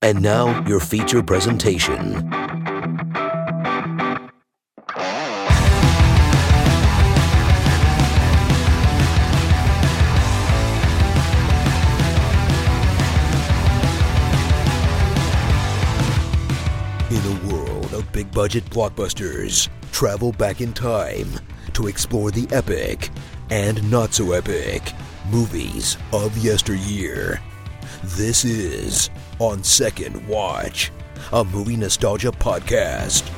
And now, your feature presentation. In a world of big budget blockbusters, travel back in time to explore the epic and not so epic movies of yesteryear. This is On Second Watch, a movie nostalgia podcast.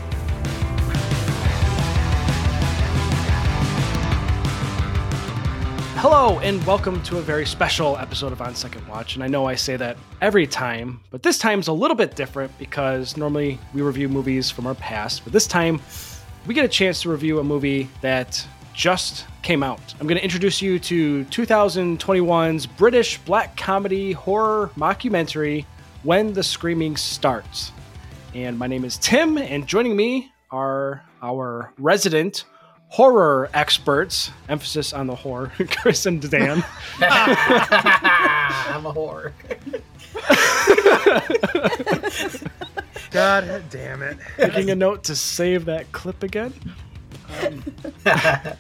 Hello, and welcome to a very special episode of On Second Watch. And I know I say that every time, but this time's a little bit different because normally we review movies from our past, but this time we get a chance to review a movie that just came out. I'm going to introduce you to 2021's British black comedy horror mockumentary, When the Screaming Starts. And my name is Tim, and joining me are our resident horror experts, emphasis on the horror, Chris and Dan. I'm a whore. God damn it. Making a note to save that clip again.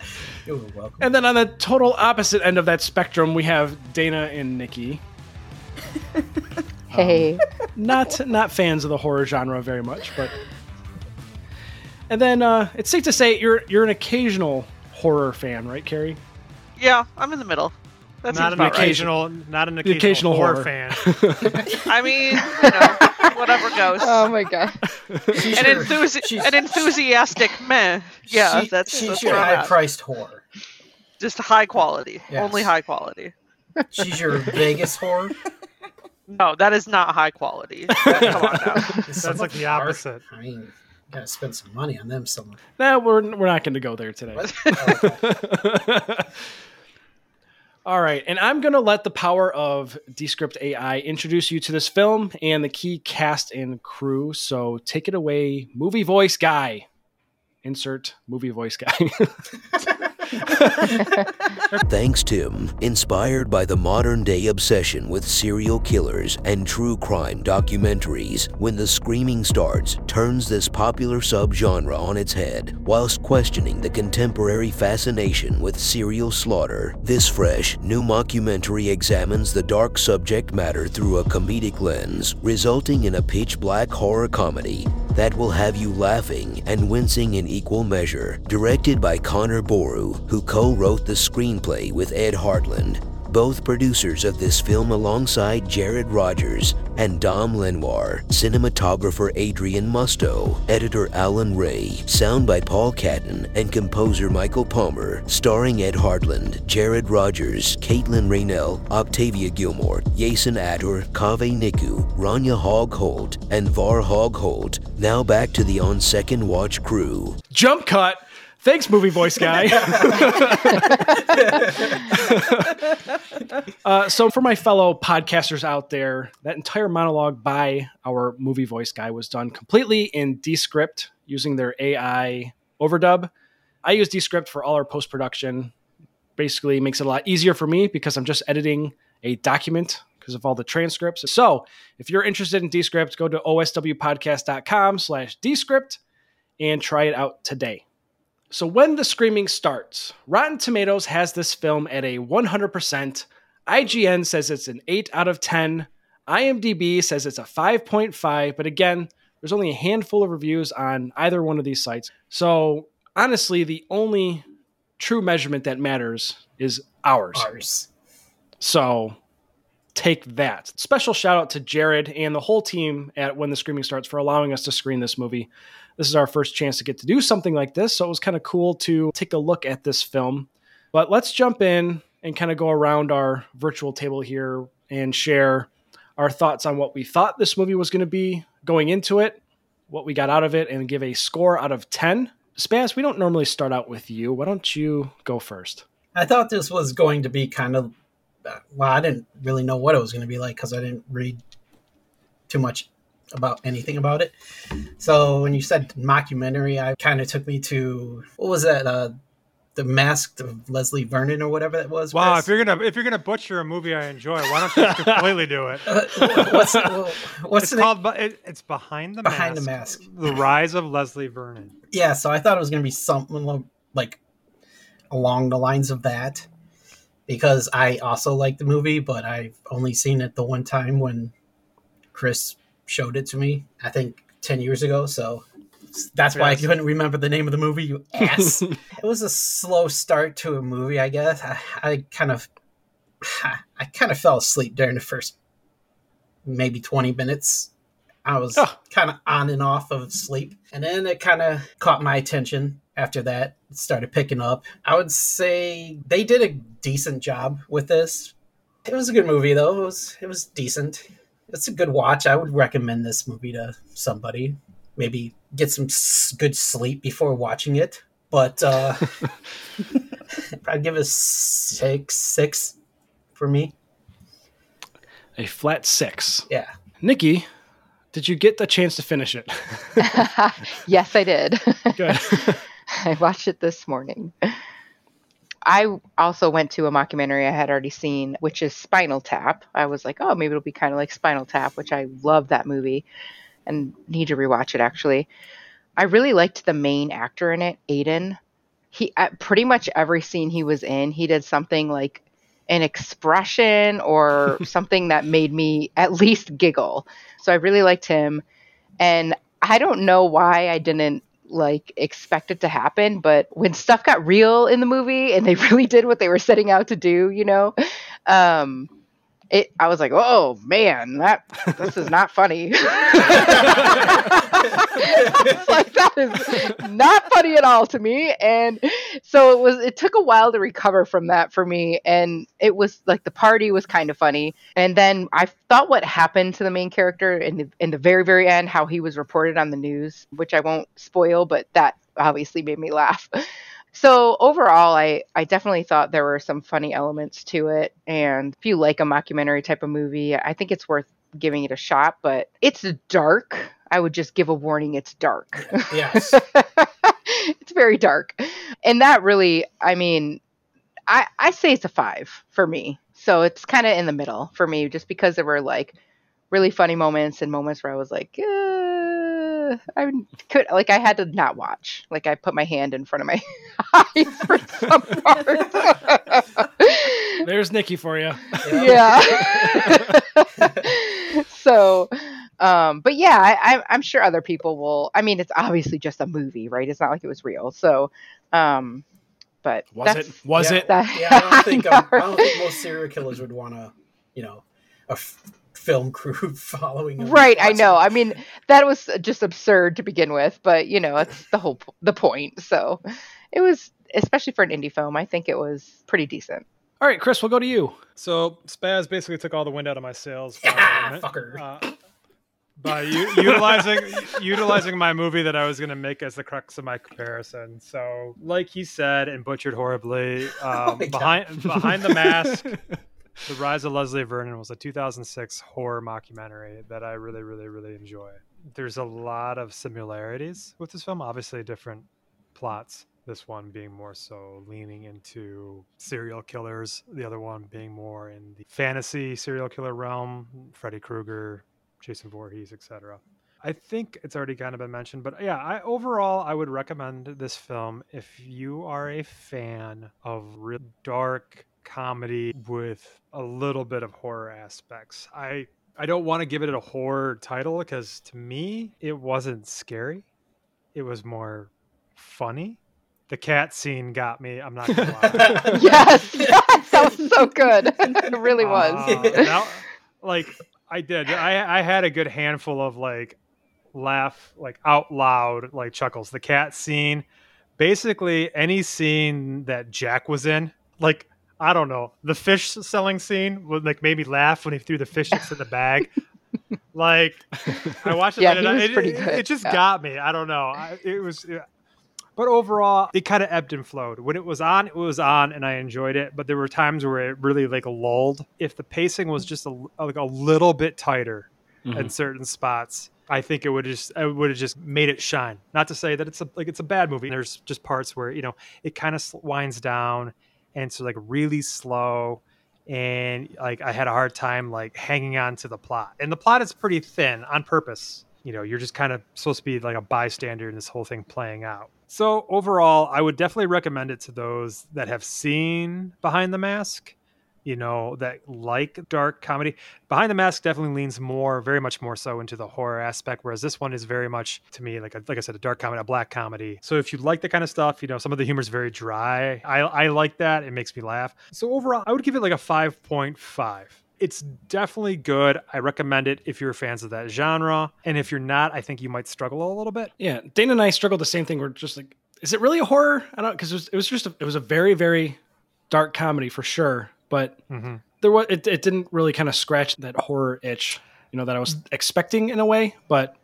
You're welcome. And then on the total opposite end of that spectrum, we have Dana and Nikki. Hey, Not not fans of the horror genre very much, but and then uh, it's safe to say you're you're an occasional horror fan, right, Carrie? Yeah, I'm in the middle. That's Not seems an about right. occasional, not an occasional, occasional horror, horror. fan. I mean, you know, whatever goes. oh my god. She's an, your, enthusi- she's- an enthusiastic man. Yeah, she- that's, she's that's your where at. high-priced whore. Just high quality. Yes. Only high quality. She's your Vegas whore. No, that is not high quality. Come on now. That's like the opposite. I mean, gotta spend some money on them somewhere. No, we're we're not going to go there today. All right, and I'm going to let the power of Descript AI introduce you to this film and the key cast and crew. So take it away, movie voice guy. Insert movie voice guy. Thanks, Tim. Inspired by the modern day obsession with serial killers and true crime documentaries, When the Screaming Starts turns this popular subgenre on its head whilst questioning the contemporary fascination with serial slaughter. This fresh, new mockumentary examines the dark subject matter through a comedic lens, resulting in a pitch black horror comedy that will have you laughing and wincing in equal measure. Directed by Conor Boru, who co wrote the screenplay with Ed Hartland. Both producers of this film alongside Jared Rogers and Dom Lenoir, cinematographer Adrian Musto, editor Alan Ray, sound by Paul Catton, and composer Michael Palmer, starring Ed Hartland, Jared Rogers, Caitlin Raynell, Octavia Gilmore, Jason Adder, Kaveh Niku, Rania Hogg Holt, and Var Hogg Holt. Now back to the On Second Watch crew. Jump cut. Thanks, movie voice guy. uh, so, for my fellow podcasters out there, that entire monologue by our movie voice guy was done completely in Descript using their AI overdub. I use Descript for all our post production. Basically, makes it a lot easier for me because I'm just editing a document because of all the transcripts. So, if you're interested in Descript, go to oswpodcast.com slash Descript and try it out today. So, when the screaming starts, Rotten Tomatoes has this film at a 100%. IGN says it's an 8 out of 10. IMDb says it's a 5.5. But again, there's only a handful of reviews on either one of these sites. So, honestly, the only true measurement that matters is ours. Ours. So take that. Special shout out to Jared and the whole team at When the Screaming Starts for allowing us to screen this movie. This is our first chance to get to do something like this, so it was kind of cool to take a look at this film. But let's jump in and kind of go around our virtual table here and share our thoughts on what we thought this movie was going to be going into it, what we got out of it, and give a score out of 10. Spaz, we don't normally start out with you. Why don't you go first? I thought this was going to be kind of. Well, I didn't really know what it was going to be like because I didn't read too much about anything about it. So when you said mockumentary, I kind of took me to what was that? Uh, the mask of Leslie Vernon or whatever that was. Wow, Chris? if you're gonna if you're gonna butcher a movie I enjoy, why don't you just completely do it? Uh, what's what's It's called. It, it's behind the Behind the mask. Mask. The rise of Leslie Vernon. Yeah, so I thought it was going to be something like along the lines of that because I also like the movie, but I've only seen it the one time when Chris showed it to me. I think ten years ago. So that's why. I couldn't remember the name of the movie. You ass. it was a slow start to a movie, I guess. I, I kind of, I kind of fell asleep during the first maybe twenty minutes. I was Oh. kind of on and off of sleep, and then it kind of caught my attention. After that, it started picking up. I would say they did a decent job with this. It was a good movie, though. It was it was decent. It's a good watch. I would recommend this movie to somebody. Maybe get some s- good sleep before watching it. But uh, I'd give it a six, six for me. A flat six. Yeah. Nikki, did you get the chance to finish it? yes, I did. Good. I watched it this morning. I also went to a mockumentary I had already seen, which is Spinal Tap. I was like, oh, maybe it'll be kind of like Spinal Tap, which I love that movie and need to rewatch it actually. I really liked the main actor in it, Aiden. He at pretty much every scene he was in, he did something like an expression or something that made me at least giggle. So I really liked him. And I don't know why I didn't like expect it to happen, but when stuff got real in the movie and they really did what they were setting out to do, you know, um, it I was like, oh man, that this is not funny. Like that is not funny at all to me, and so it was. It took a while to recover from that for me, and it was like the party was kind of funny, and then I thought what happened to the main character in the in the very very end, how he was reported on the news, which I won't spoil, but that obviously made me laugh. So overall, I, I definitely thought there were some funny elements to it. And if you like a mockumentary type of movie, I think it's worth giving it a shot. But it's dark. I would just give a warning it's dark. Yes. it's very dark. And that really, I mean, I, I say it's a five for me. So it's kind of in the middle for me, just because there were like really funny moments and moments where I was like, eh, uh, I could like I had to not watch. Like I put my hand in front of my eyes for some parts. There's Nikki for you. yeah. so, um, but yeah, I, I, I'm sure other people will. I mean, it's obviously just a movie, right? It's not like it was real. So, um, but Was that's, it? Was Yeah. it? That, Yeah, I don't think know, um, I don't think most serial killers would want to, you know, a f- film crew following them. Right, I know. I mean, that was just absurd to begin with, but you know, it's the whole p- the point. So, it was especially for an indie film. I think it was pretty decent. All right, Chris, we'll go to you. So Spaz basically took all the wind out of my sails. Yeah, by, fucker. uh, by u- utilizing utilizing my movie that I was going to make as the crux of my comparison. So, like he said and butchered horribly, um, my God. behind behind the mask, the rise of Leslie Vernon was a 2006 horror mockumentary that I really, really, really enjoy. There's a lot of similarities with this film. Obviously, different plots. This one being more so leaning into serial killers, the other one being more in the fantasy serial killer realm, Freddy Krueger, Jason Voorhees, etc. I think it's already kind of been mentioned, but yeah, I overall I would recommend this film if you are a fan of real dark comedy with a little bit of horror aspects. I I don't want to give it a horror title because to me it wasn't scary. It was more funny. The cat scene got me. I'm not gonna lie. yes, yes, that was so good. it really was. Uh, that- like I did. I I had a good handful of like laugh like out loud like chuckles. The cat scene, basically any scene that Jack was in, like I don't know, the fish selling scene would like made me laugh when he threw the fish in the bag. like I watched it, Yeah, and he was it, pretty it- good. it just Yeah. got me. I don't know. I, it was. yeah. But overall, it kind of ebbed and flowed. When it was on, it was on, and I enjoyed it. But there were times where it really like lulled. If the pacing was just a, like a little bit tighter, Mhm. in certain spots. I think it would just it would have just made it shine. Not to say that it's a like it's a bad movie. There's just parts where you know it kind of winds down and so like really slow, and like I had a hard time like hanging on to the plot. And the plot is pretty thin on purpose. You know, you're just kind of supposed to be like a bystander in this whole thing playing out. So overall, I would definitely recommend it to those that have seen Behind the Mask you know, that like dark comedy. Behind the Mask definitely leans more, very much more so into the horror aspect, whereas this one is very much to me like a, like I said, a dark comedy, a black comedy. So if you like that kind of stuff, you know, some of the humor is very dry. I I like that. It makes me laugh. So overall, I would give it like a five point five. It's definitely good. I recommend it if you're fans of that genre, and if you're not, I think you might struggle a little bit. Yeah, Dana and I struggled the same thing. We're just like, is it really a horror? I don't because it was, it was just a, it was a very very dark comedy for sure, but Mm-hmm. there was it, it didn't really kind of scratch that horror itch, you know, that I was expecting in a way. But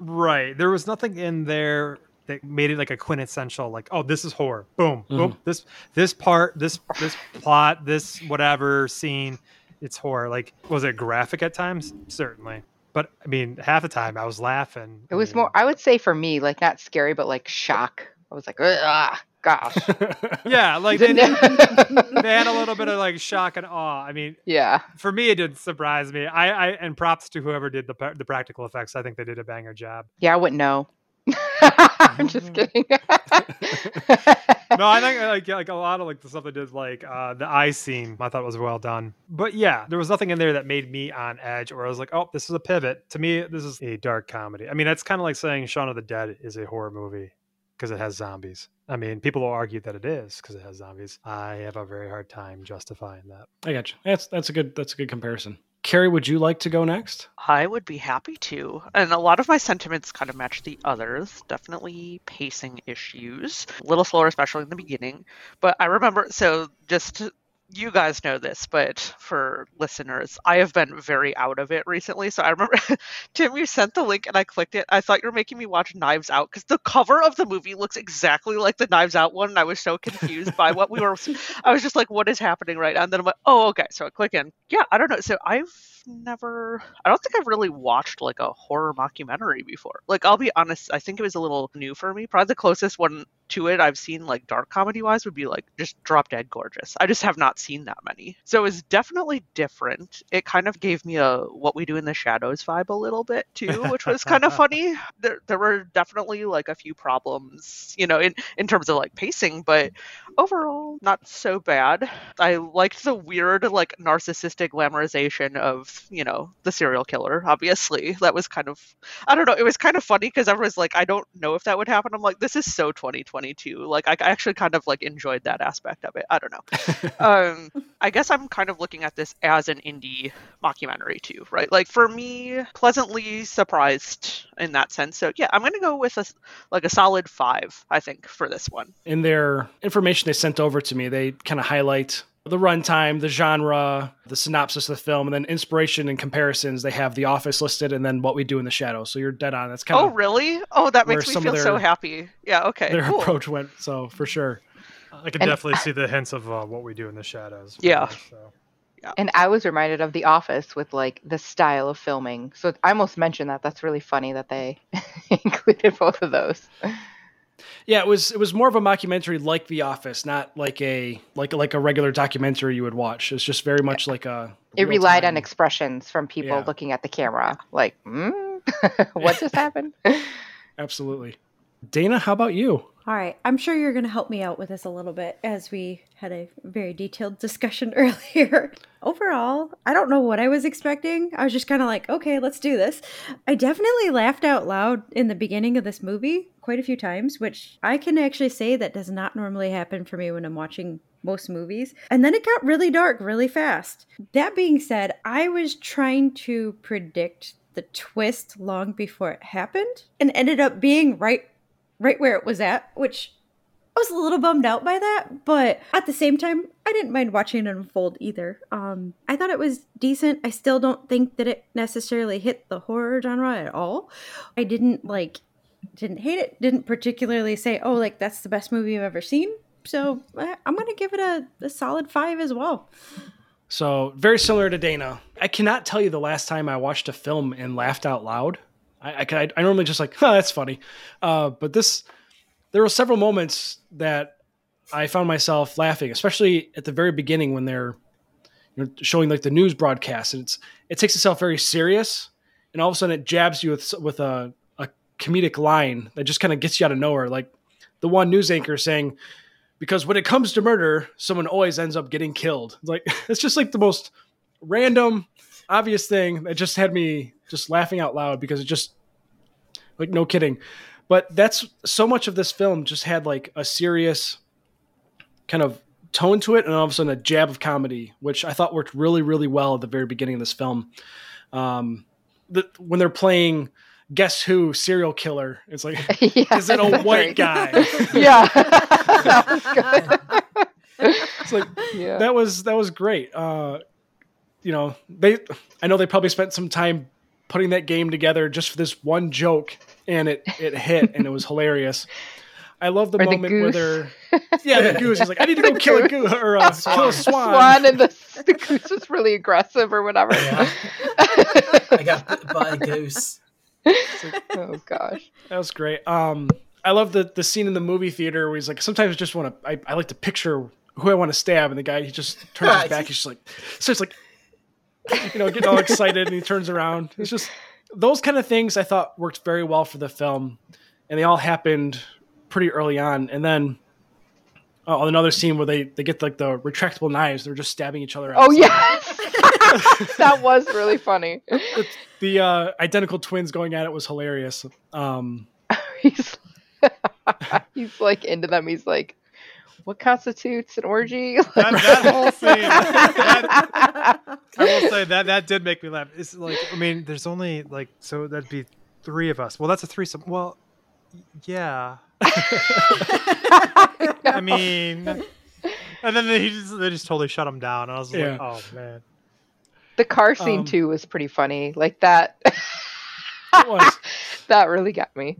Right. There was nothing in there that made it like a quintessential like oh this is horror. Boom. Boom. This this part this this plot this whatever scene it's horror. Like was it graphic at times? Certainly. But i mean half the time i was laughing. It I was mean, more, I would say for me, like not scary, but like shock. I was like, ah, gosh. yeah like they, they had a little bit of like shock and awe i mean yeah. for me it didn't surprise me i i and props to whoever did the the practical effects i think they did a banger job Yeah, I wouldn't know. I'm just kidding. no, I think like like a lot of like the stuff they did, like uh, the eye scene, I thought was well done. But yeah, there was nothing in there that made me on edge, or I was like, oh, this is a pivot. To me, this is a dark comedy. I mean, that's kind of like saying Shaun of the Dead is a horror movie because it has zombies. I mean, people will argue that it is because it has zombies. I have a very hard time justifying that. I got you. That's that's a good that's a good comparison. Carrie, would you like to go next? I would be happy to. And a lot of my sentiments kind of match the others. Definitely pacing issues. A little slower, especially in the beginning. But I remember, so just to, you guys know this, but for listeners, I have been very out of it recently. So I remember, Tim, you sent the link and I clicked it. I thought you were making me watch Knives Out because the cover of the movie looks exactly like the Knives Out one. And I was so confused by what we were. I was just like, what is happening right now? And then I'm like, oh, okay. So I click in. Yeah, I don't know. So I've never I don't think I've really watched like a horror mockumentary before. Like I'll be honest, I think it was a little new for me. Probably the closest one to it I've seen like dark comedy wise would be like just Drop Dead Gorgeous. I just have not seen that many. So it was definitely different. It kind of gave me a what we do in the shadows vibe a little bit too, which was kind of funny. There there were definitely like a few problems, you know, in in terms of like pacing, but overall not so bad. I liked the weird like narcissistic glamorization of, you know, the serial killer, obviously. That was kind of I don't know, it was kind of funny because everyone's like, I don't know if that would happen. I'm like, this is so 2022. Like I, actually kind of like enjoyed that aspect of it. I don't know. um I guess I'm kind of looking at this as an indie mockumentary too, right? Like for me, pleasantly surprised in that sense. So yeah, I'm gonna go with a like a solid five, I think, for this one. In their information they sent over to me, they kind of highlight the runtime, the genre, the synopsis of the film, and then inspiration and comparisons. They have The Office listed, and then What We Do in the Shadows. So you're dead on. That's kind Oh of oh really? Oh, that makes me some of feel so happy. Yeah. Okay. their cool. approach went. So for sure. I can And- definitely see the hints of uh, what we do in the shadows. for Yeah. this, so. And I was reminded of The Office with like the style of filming. So I almost mentioned that. That's really funny that they included both of those. Yeah, it was it was more of a mockumentary like The Office, not like a like like a regular documentary you would watch. It's just very much like a. It relied on expressions from people Yeah. looking at the camera, like, mm? what just happened? Absolutely. Dana, how about you? All right, I'm sure you're going to help me out with this a little bit as we had a very detailed discussion earlier. Overall, I don't know what I was expecting. I was just kind of like, okay, let's do this. I definitely laughed out loud in the beginning of this movie quite a few times, which I can actually say that does not normally happen for me when I'm watching most movies. And then it got really dark really fast. That being said, I was trying to predict the twist long before it happened and ended up being right right where it was at, which I was a little bummed out by that, but at the same time, I didn't mind watching it unfold either. Um, I thought it was decent. I still don't think that it necessarily hit the horror genre at all. I didn't like, didn't hate it. Didn't particularly say, "Oh, like that's the best movie I've ever seen." So I- I'm gonna give it a, a solid five as well. So very similar to Dana. I cannot tell you the last time I watched a film and laughed out loud. I I, I normally just like, that's funny. Uh, but this, there were several moments that I found myself laughing, especially at the very beginning when they're you know, showing like the news broadcast, and it's it takes itself very serious, and all of a sudden it jabs you with with a, a comedic line that just kind of gets you out of nowhere, like the one news anchor saying, "Because when it comes to murder, someone always ends up getting killed." Like it's just like the most random, obvious thing that just had me just laughing out loud because it just like no kidding. But that's so much of this film just had like a serious kind of tone to it, and all of a sudden a jab of comedy, which I thought worked really, really well at the very beginning of this film. Um, the, when they're playing Guess Who serial killer, it's like, yeah, is it a white guy? Yeah. That was good. It's like yeah. that was that was great. Uh, you know, they I know they probably spent some time putting that game together just for this one joke, and it it hit, and it was hilarious. I love the Or the moment where goose. they're yeah the goose. is like, I need to go The kill a goose. goose or uh, kill a swan. Swan and the, the goose was really aggressive or whatever. Yeah. I got bit by a goose. oh gosh. That was great. Um, I love the the scene in the movie theater where he's like, sometimes I just want to. I, I like to picture who I want to stab, and the guy he just turns his back. He's just like, so it's like, you know, getting all excited, and he turns around. It's just those kind of things I thought worked very well for the film, and they all happened pretty early on. And then oh, another scene where they they get like the retractable knives. They're just stabbing each other. Oh outside. yes. that was really funny. the uh, identical twins going at it was hilarious. Um, He's he's like into them. He's like, what constitutes an orgy? That, that whole scene. that- I will say that that did make me laugh. It's like I mean, there's only like so that'd be three of us. Well, that's a threesome. Well, y- yeah. I mean, and then they just they just totally shut him down. And I was Yeah. like, oh man. the car scene Um, too was pretty funny. Like that. it was. that really got me.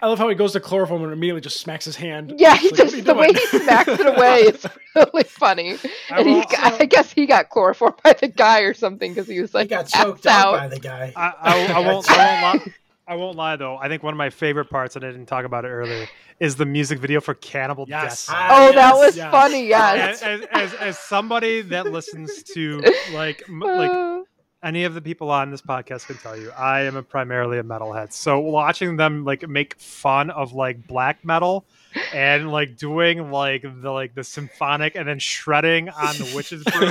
I love how he goes to chloroform and immediately just smacks his hand. Yeah, he like, what are you just, the way he smacks it away is really funny. I And he, will got, I guess he got chloroform by the guy or something because he was like He like got choked out out. by the guy. I, I, I won't. I won't lie. I won't lie though. I think one of my favorite parts, and I didn't talk about it earlier, is the music video for Cannibal Yes. Death. Oh, that was yes. funny. Yes. as, as, as, as somebody that listens to like m- like Uh, any of the people on this podcast can tell you, I am a primarily a metalhead. So watching them like make fun of like black metal and like doing like the like the symphonic and then shredding on the witches brew,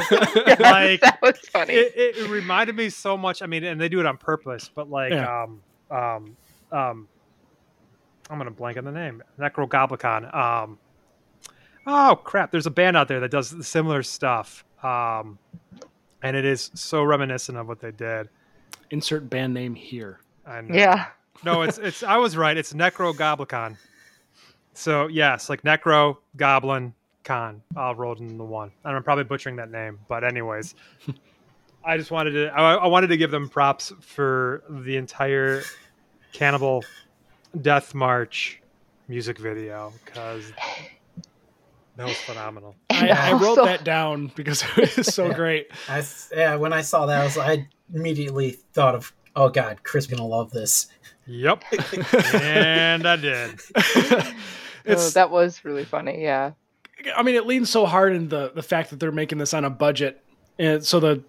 yes, like that was funny. it, it, it reminded me so much. I mean, and they do it on purpose, but like Yeah. um um um I'm gonna blank on the name. Nekrogoblikon. Um oh crap, there's a band out there that does similar stuff. Um and it is so reminiscent of what they did. Insert band name here. And yeah. no, it's it's I was right. It's Nekrogoblikon. So yes, like Necro Goblin Con, all rolled the one. And I'm probably butchering that name, but anyways, I just wanted to I, I wanted to give them props for the entire Cannibal Death March music video because that was phenomenal. I, I wrote Also- that down because it was so great. I s- yeah, when I saw that, I was I immediately thought of, oh god, Chris gonna love this. Yep, and I did. Oh, that was really funny. Yeah. I mean, it leans so hard in the the fact that they're making this on a budget, and so the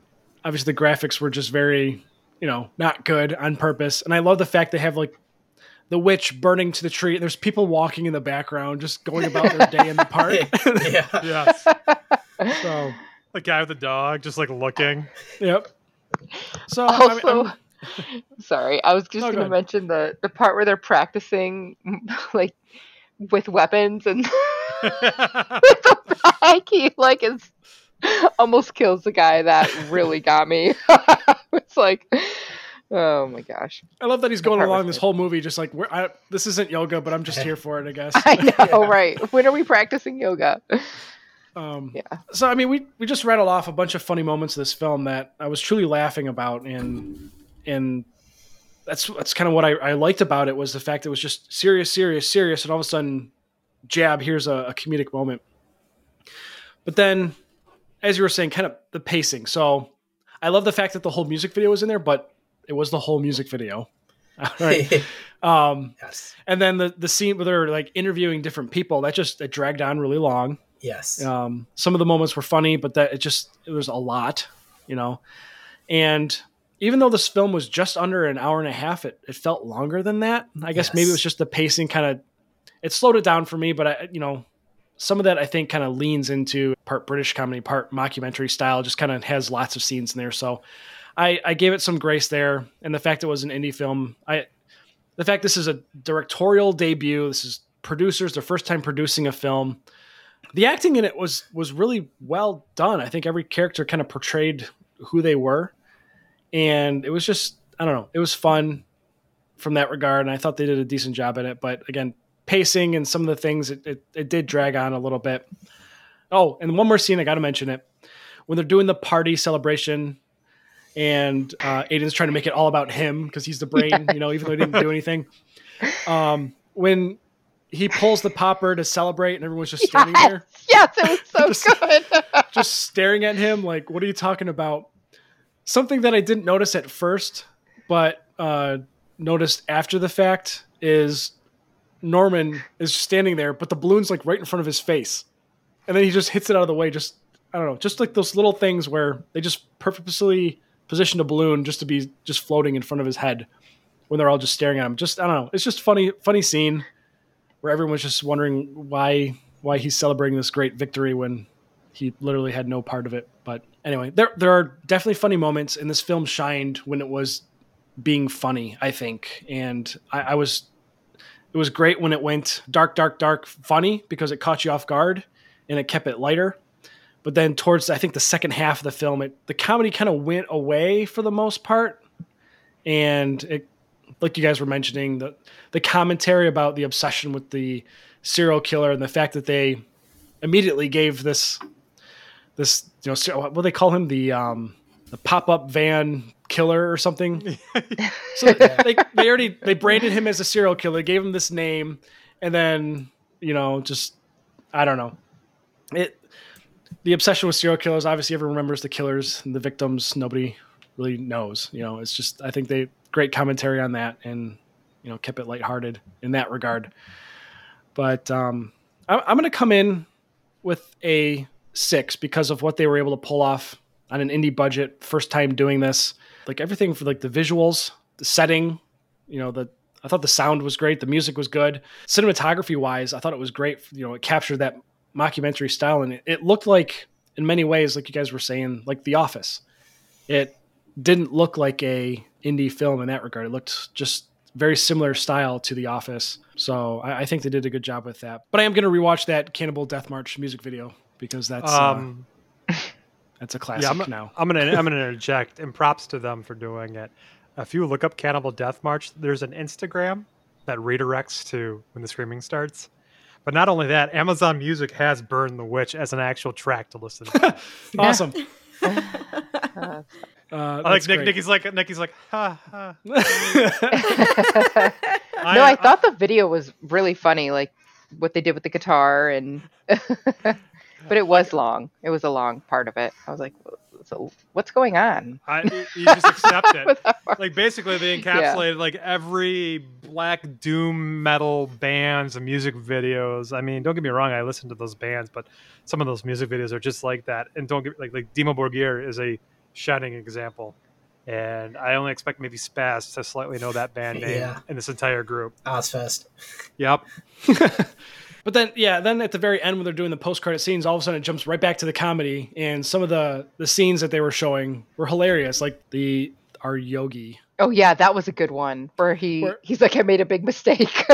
obviously the graphics were just very, you know, not good on purpose. And I love the fact they have like the witch burning to the tree. There's people walking in the background, just going about their day in the park. yeah, Yes, so, the guy with the dog just like looking. yep. So Also, I'm- sorry, I was just No, go going to mention the the part where they're practicing like with weapons and the bike he like is almost kills the guy. That really got me. it's like, oh my gosh, I love that he's going along this whole movie just like we're, I, this isn't yoga, but I'm just here for it, I guess. I know, Yeah. right? When are we practicing yoga? Um, Yeah. So I mean, we we just rattled off a bunch of funny moments of this film that I was truly laughing about, and and that's that's kind of what I, I liked about it was the fact it was just serious, serious, serious, and all of a sudden, jab, here's a, a comedic moment. But then, as you were saying, kind of the pacing. So I love the fact that the whole music video was in there, but it was the whole music video. right. Um, yes. and then the the scene where they're like interviewing different people that just it dragged on really long. Yes. Um, some of the moments were funny, but that it just it was a lot, you know. And even though this film was just under an hour and a half, it, it felt longer than that. I guess maybe it was just the pacing kind of it slowed it down for me, but I you know some of that I think kind of leans into part British comedy, part mockumentary style. Just kind of has lots of scenes in there, so I, I gave it some grace there. And the fact it was an indie film, I the fact this is a directorial debut. This is producers their first time producing a film. The acting in it was was really well done. I think every character kind of portrayed who they were, and it was just I don't know. It was fun from that regard, and I thought they did a decent job in it. But again, pacing and some of the things it, it, it did drag on a little bit. Oh, and one more scene I got to mention it when they're doing the party celebration and uh, Aiden's trying to make it all about him because he's the brain, you know, even though he didn't do anything. Um, when he pulls the popper to celebrate and everyone's just standing there, Yes, it was so Just- good. just staring at him like, what are you talking about? Something that I didn't notice at first, but uh, noticed after the fact is Norman is standing there, but the balloon's like right in front of his face. And then he just hits it out of the way. Just, I don't know, just like those little things where they just purposely positioned a balloon just to be just floating in front of his head when they're all just staring at him. Just, I don't know. It's just funny, funny scene where everyone's just wondering why, why he's celebrating this great victory when he literally had no part of it. But anyway, there, there are definitely funny moments and this film shined when it was being funny, I think. And I, I was it was great when it went dark, dark, dark, funny because it caught you off guard and it kept it lighter. But then towards I think the second half of the film, it the comedy kind of went away for the most part, and it like you guys were mentioning the the commentary about the obsession with the serial killer and the fact that they immediately gave this this you know what do they call him the um the pop up van killer or something. so they, they already they branded him as a serial killer, gave him this name, and then you know just I don't know it. The obsession with serial killers. Obviously, everyone remembers the killers and the victims. Nobody really knows. You know, it's just I think they great commentary on that and you know kept it lighthearted in that regard. But um, I'm, I'm going to come in with a six because of what they were able to pull off on an indie budget, first time doing this. Like everything for like the visuals, the setting, you know, the I thought the sound was great, the music was good. Cinematography wise, I thought it was great. You know, it captured that mockumentary style and it, it looked like in many ways, like you guys were saying, like The Office. It didn't look like a indie film in that regard. It looked just very similar style to The Office. So I, I think they did a good job with that. But I am going to rewatch that Cannibal Death March music video because that's uh, Um, that's a classic yeah, I'm, now. I'm gonna I'm gonna interject and props to them for doing it. If you look up Cannibal Death March, there's an Instagram that redirects to when the screaming starts. But not only that, Amazon Music has "Burn the Witch" as an actual track to listen to. Awesome. Uh, Uh, I like Nick, great. Nicky's like Nicky's like ha ha. no, I thought the video was really funny, like what they did with the guitar, and but it was long. It was a long part of it. I was like, so what's going on? I, you just accept it. with that part? like basically they encapsulated like every black doom metal bands and music videos i mean don't get me wrong i listen to those bands but some of those music videos are just like that and don't get like like Dimmu Borgir is a shining example and i only expect maybe spaz to slightly know that band name Yeah. in this entire group Ozzfest. yep But then, yeah, then at the very end when they're doing the post credit scenes, all of a sudden it jumps right back to the comedy, and some of the the scenes that they were showing were hilarious, like the our yogi. Oh yeah, that was a good one where he Where- he's like, I made a big mistake.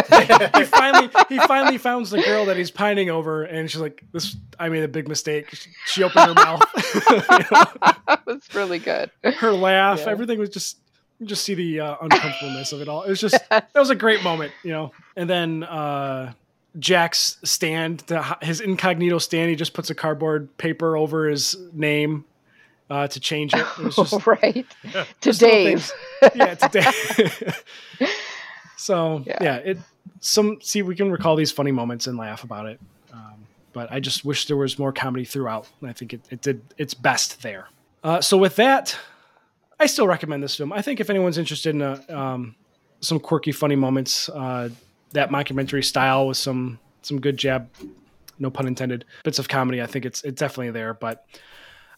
he finally he finally finds the girl that he's pining over, and she's like, "This I made a big mistake." She, she opened her mouth, that was really good. her laugh, Yeah. everything was just you just see the uh, uncomfortableness of it all. It was just that was a great moment, you know. And then uh, Jack's stand, the, his incognito stand, he just puts a cardboard paper over his name uh, to change it. It was just right. To just Dave. things. yeah, today. so yeah. Yeah. it some see we can recall these funny moments and laugh about it. Um, but I just wish there was more comedy throughout. I think it, it did its best there. Uh, so with that, I still recommend this film. I think if anyone's interested in a, um, some quirky, funny moments, uh, that mockumentary style with some some good jab, no pun intended, bits of comedy, I think it's it's definitely there. But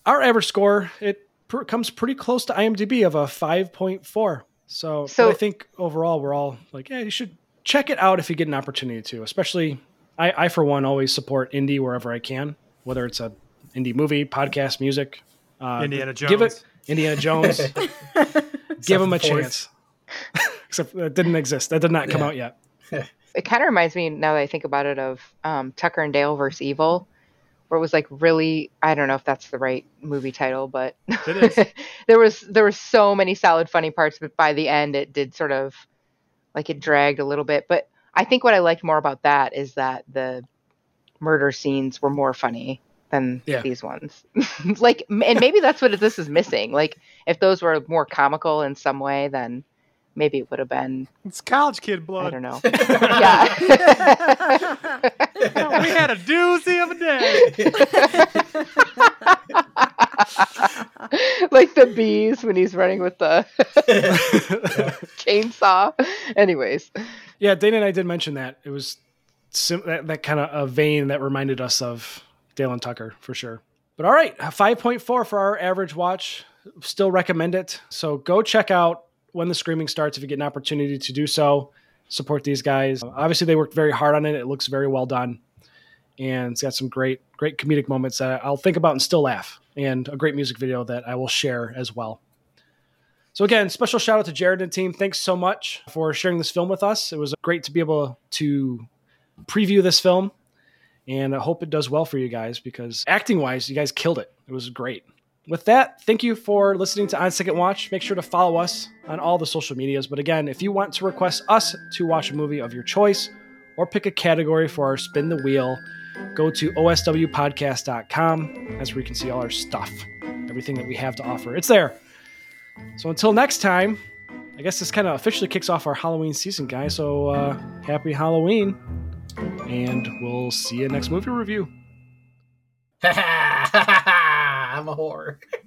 our average score it pr- comes pretty close to IMDb of a five point four. So, So- I think overall we're all like, yeah, you should check it out if you get an opportunity to. Especially, I, I for one always support indie wherever I can, whether it's a indie movie, podcast, music. Uh, Indiana Jones. Give it Indiana Jones. give him a fourth. chance. Except that didn't exist. That did not come Yeah. out yet. It kind of reminds me now that I think about it of um, Tucker and Dale versus Evil, where it was like really I don't know if that's the right movie title, but there was there were so many solid funny parts, but by the end it did sort of like it dragged a little bit. But I think what I liked more about that is that the murder scenes were more funny than Yeah. these ones. like, and maybe that's what this is missing. Like, if those were more comical in some way, then maybe it would have been. It's college kid blood. I don't know. yeah. we had a doozy of a day. like the bees when he's running with the chainsaw. Anyways, Yeah, Dana and I did mention that. It was sim- that, that kind of a vein that reminded us of Dale and Tucker for sure. But all right, 5.4 for our average watch. Still recommend it. So go check out when the screaming starts if you get an opportunity to do so. Support these guys. Obviously, they worked very hard on it. It looks very well done. And it's got some great, great comedic moments that I'll think about and still laugh. And a great music video that I will share as well. So again, special shout out to Jared and team. Thanks so much for sharing this film with us. It was great to be able to preview this film, and I hope it does well for you guys because acting wise, you guys killed it. It was great. With that, thank you for listening to On Second Watch. Make sure to follow us on all the social medias. But again, if you want to request us to watch a movie of your choice or pick a category for our spin the wheel, go to oswpodcast.com. That's where you can see all our stuff, everything that we have to offer. It's there. So until next time, I guess this kind of officially kicks off our Halloween season, guys. So uh, happy Halloween, and we'll see you next movie review. I'm a whore.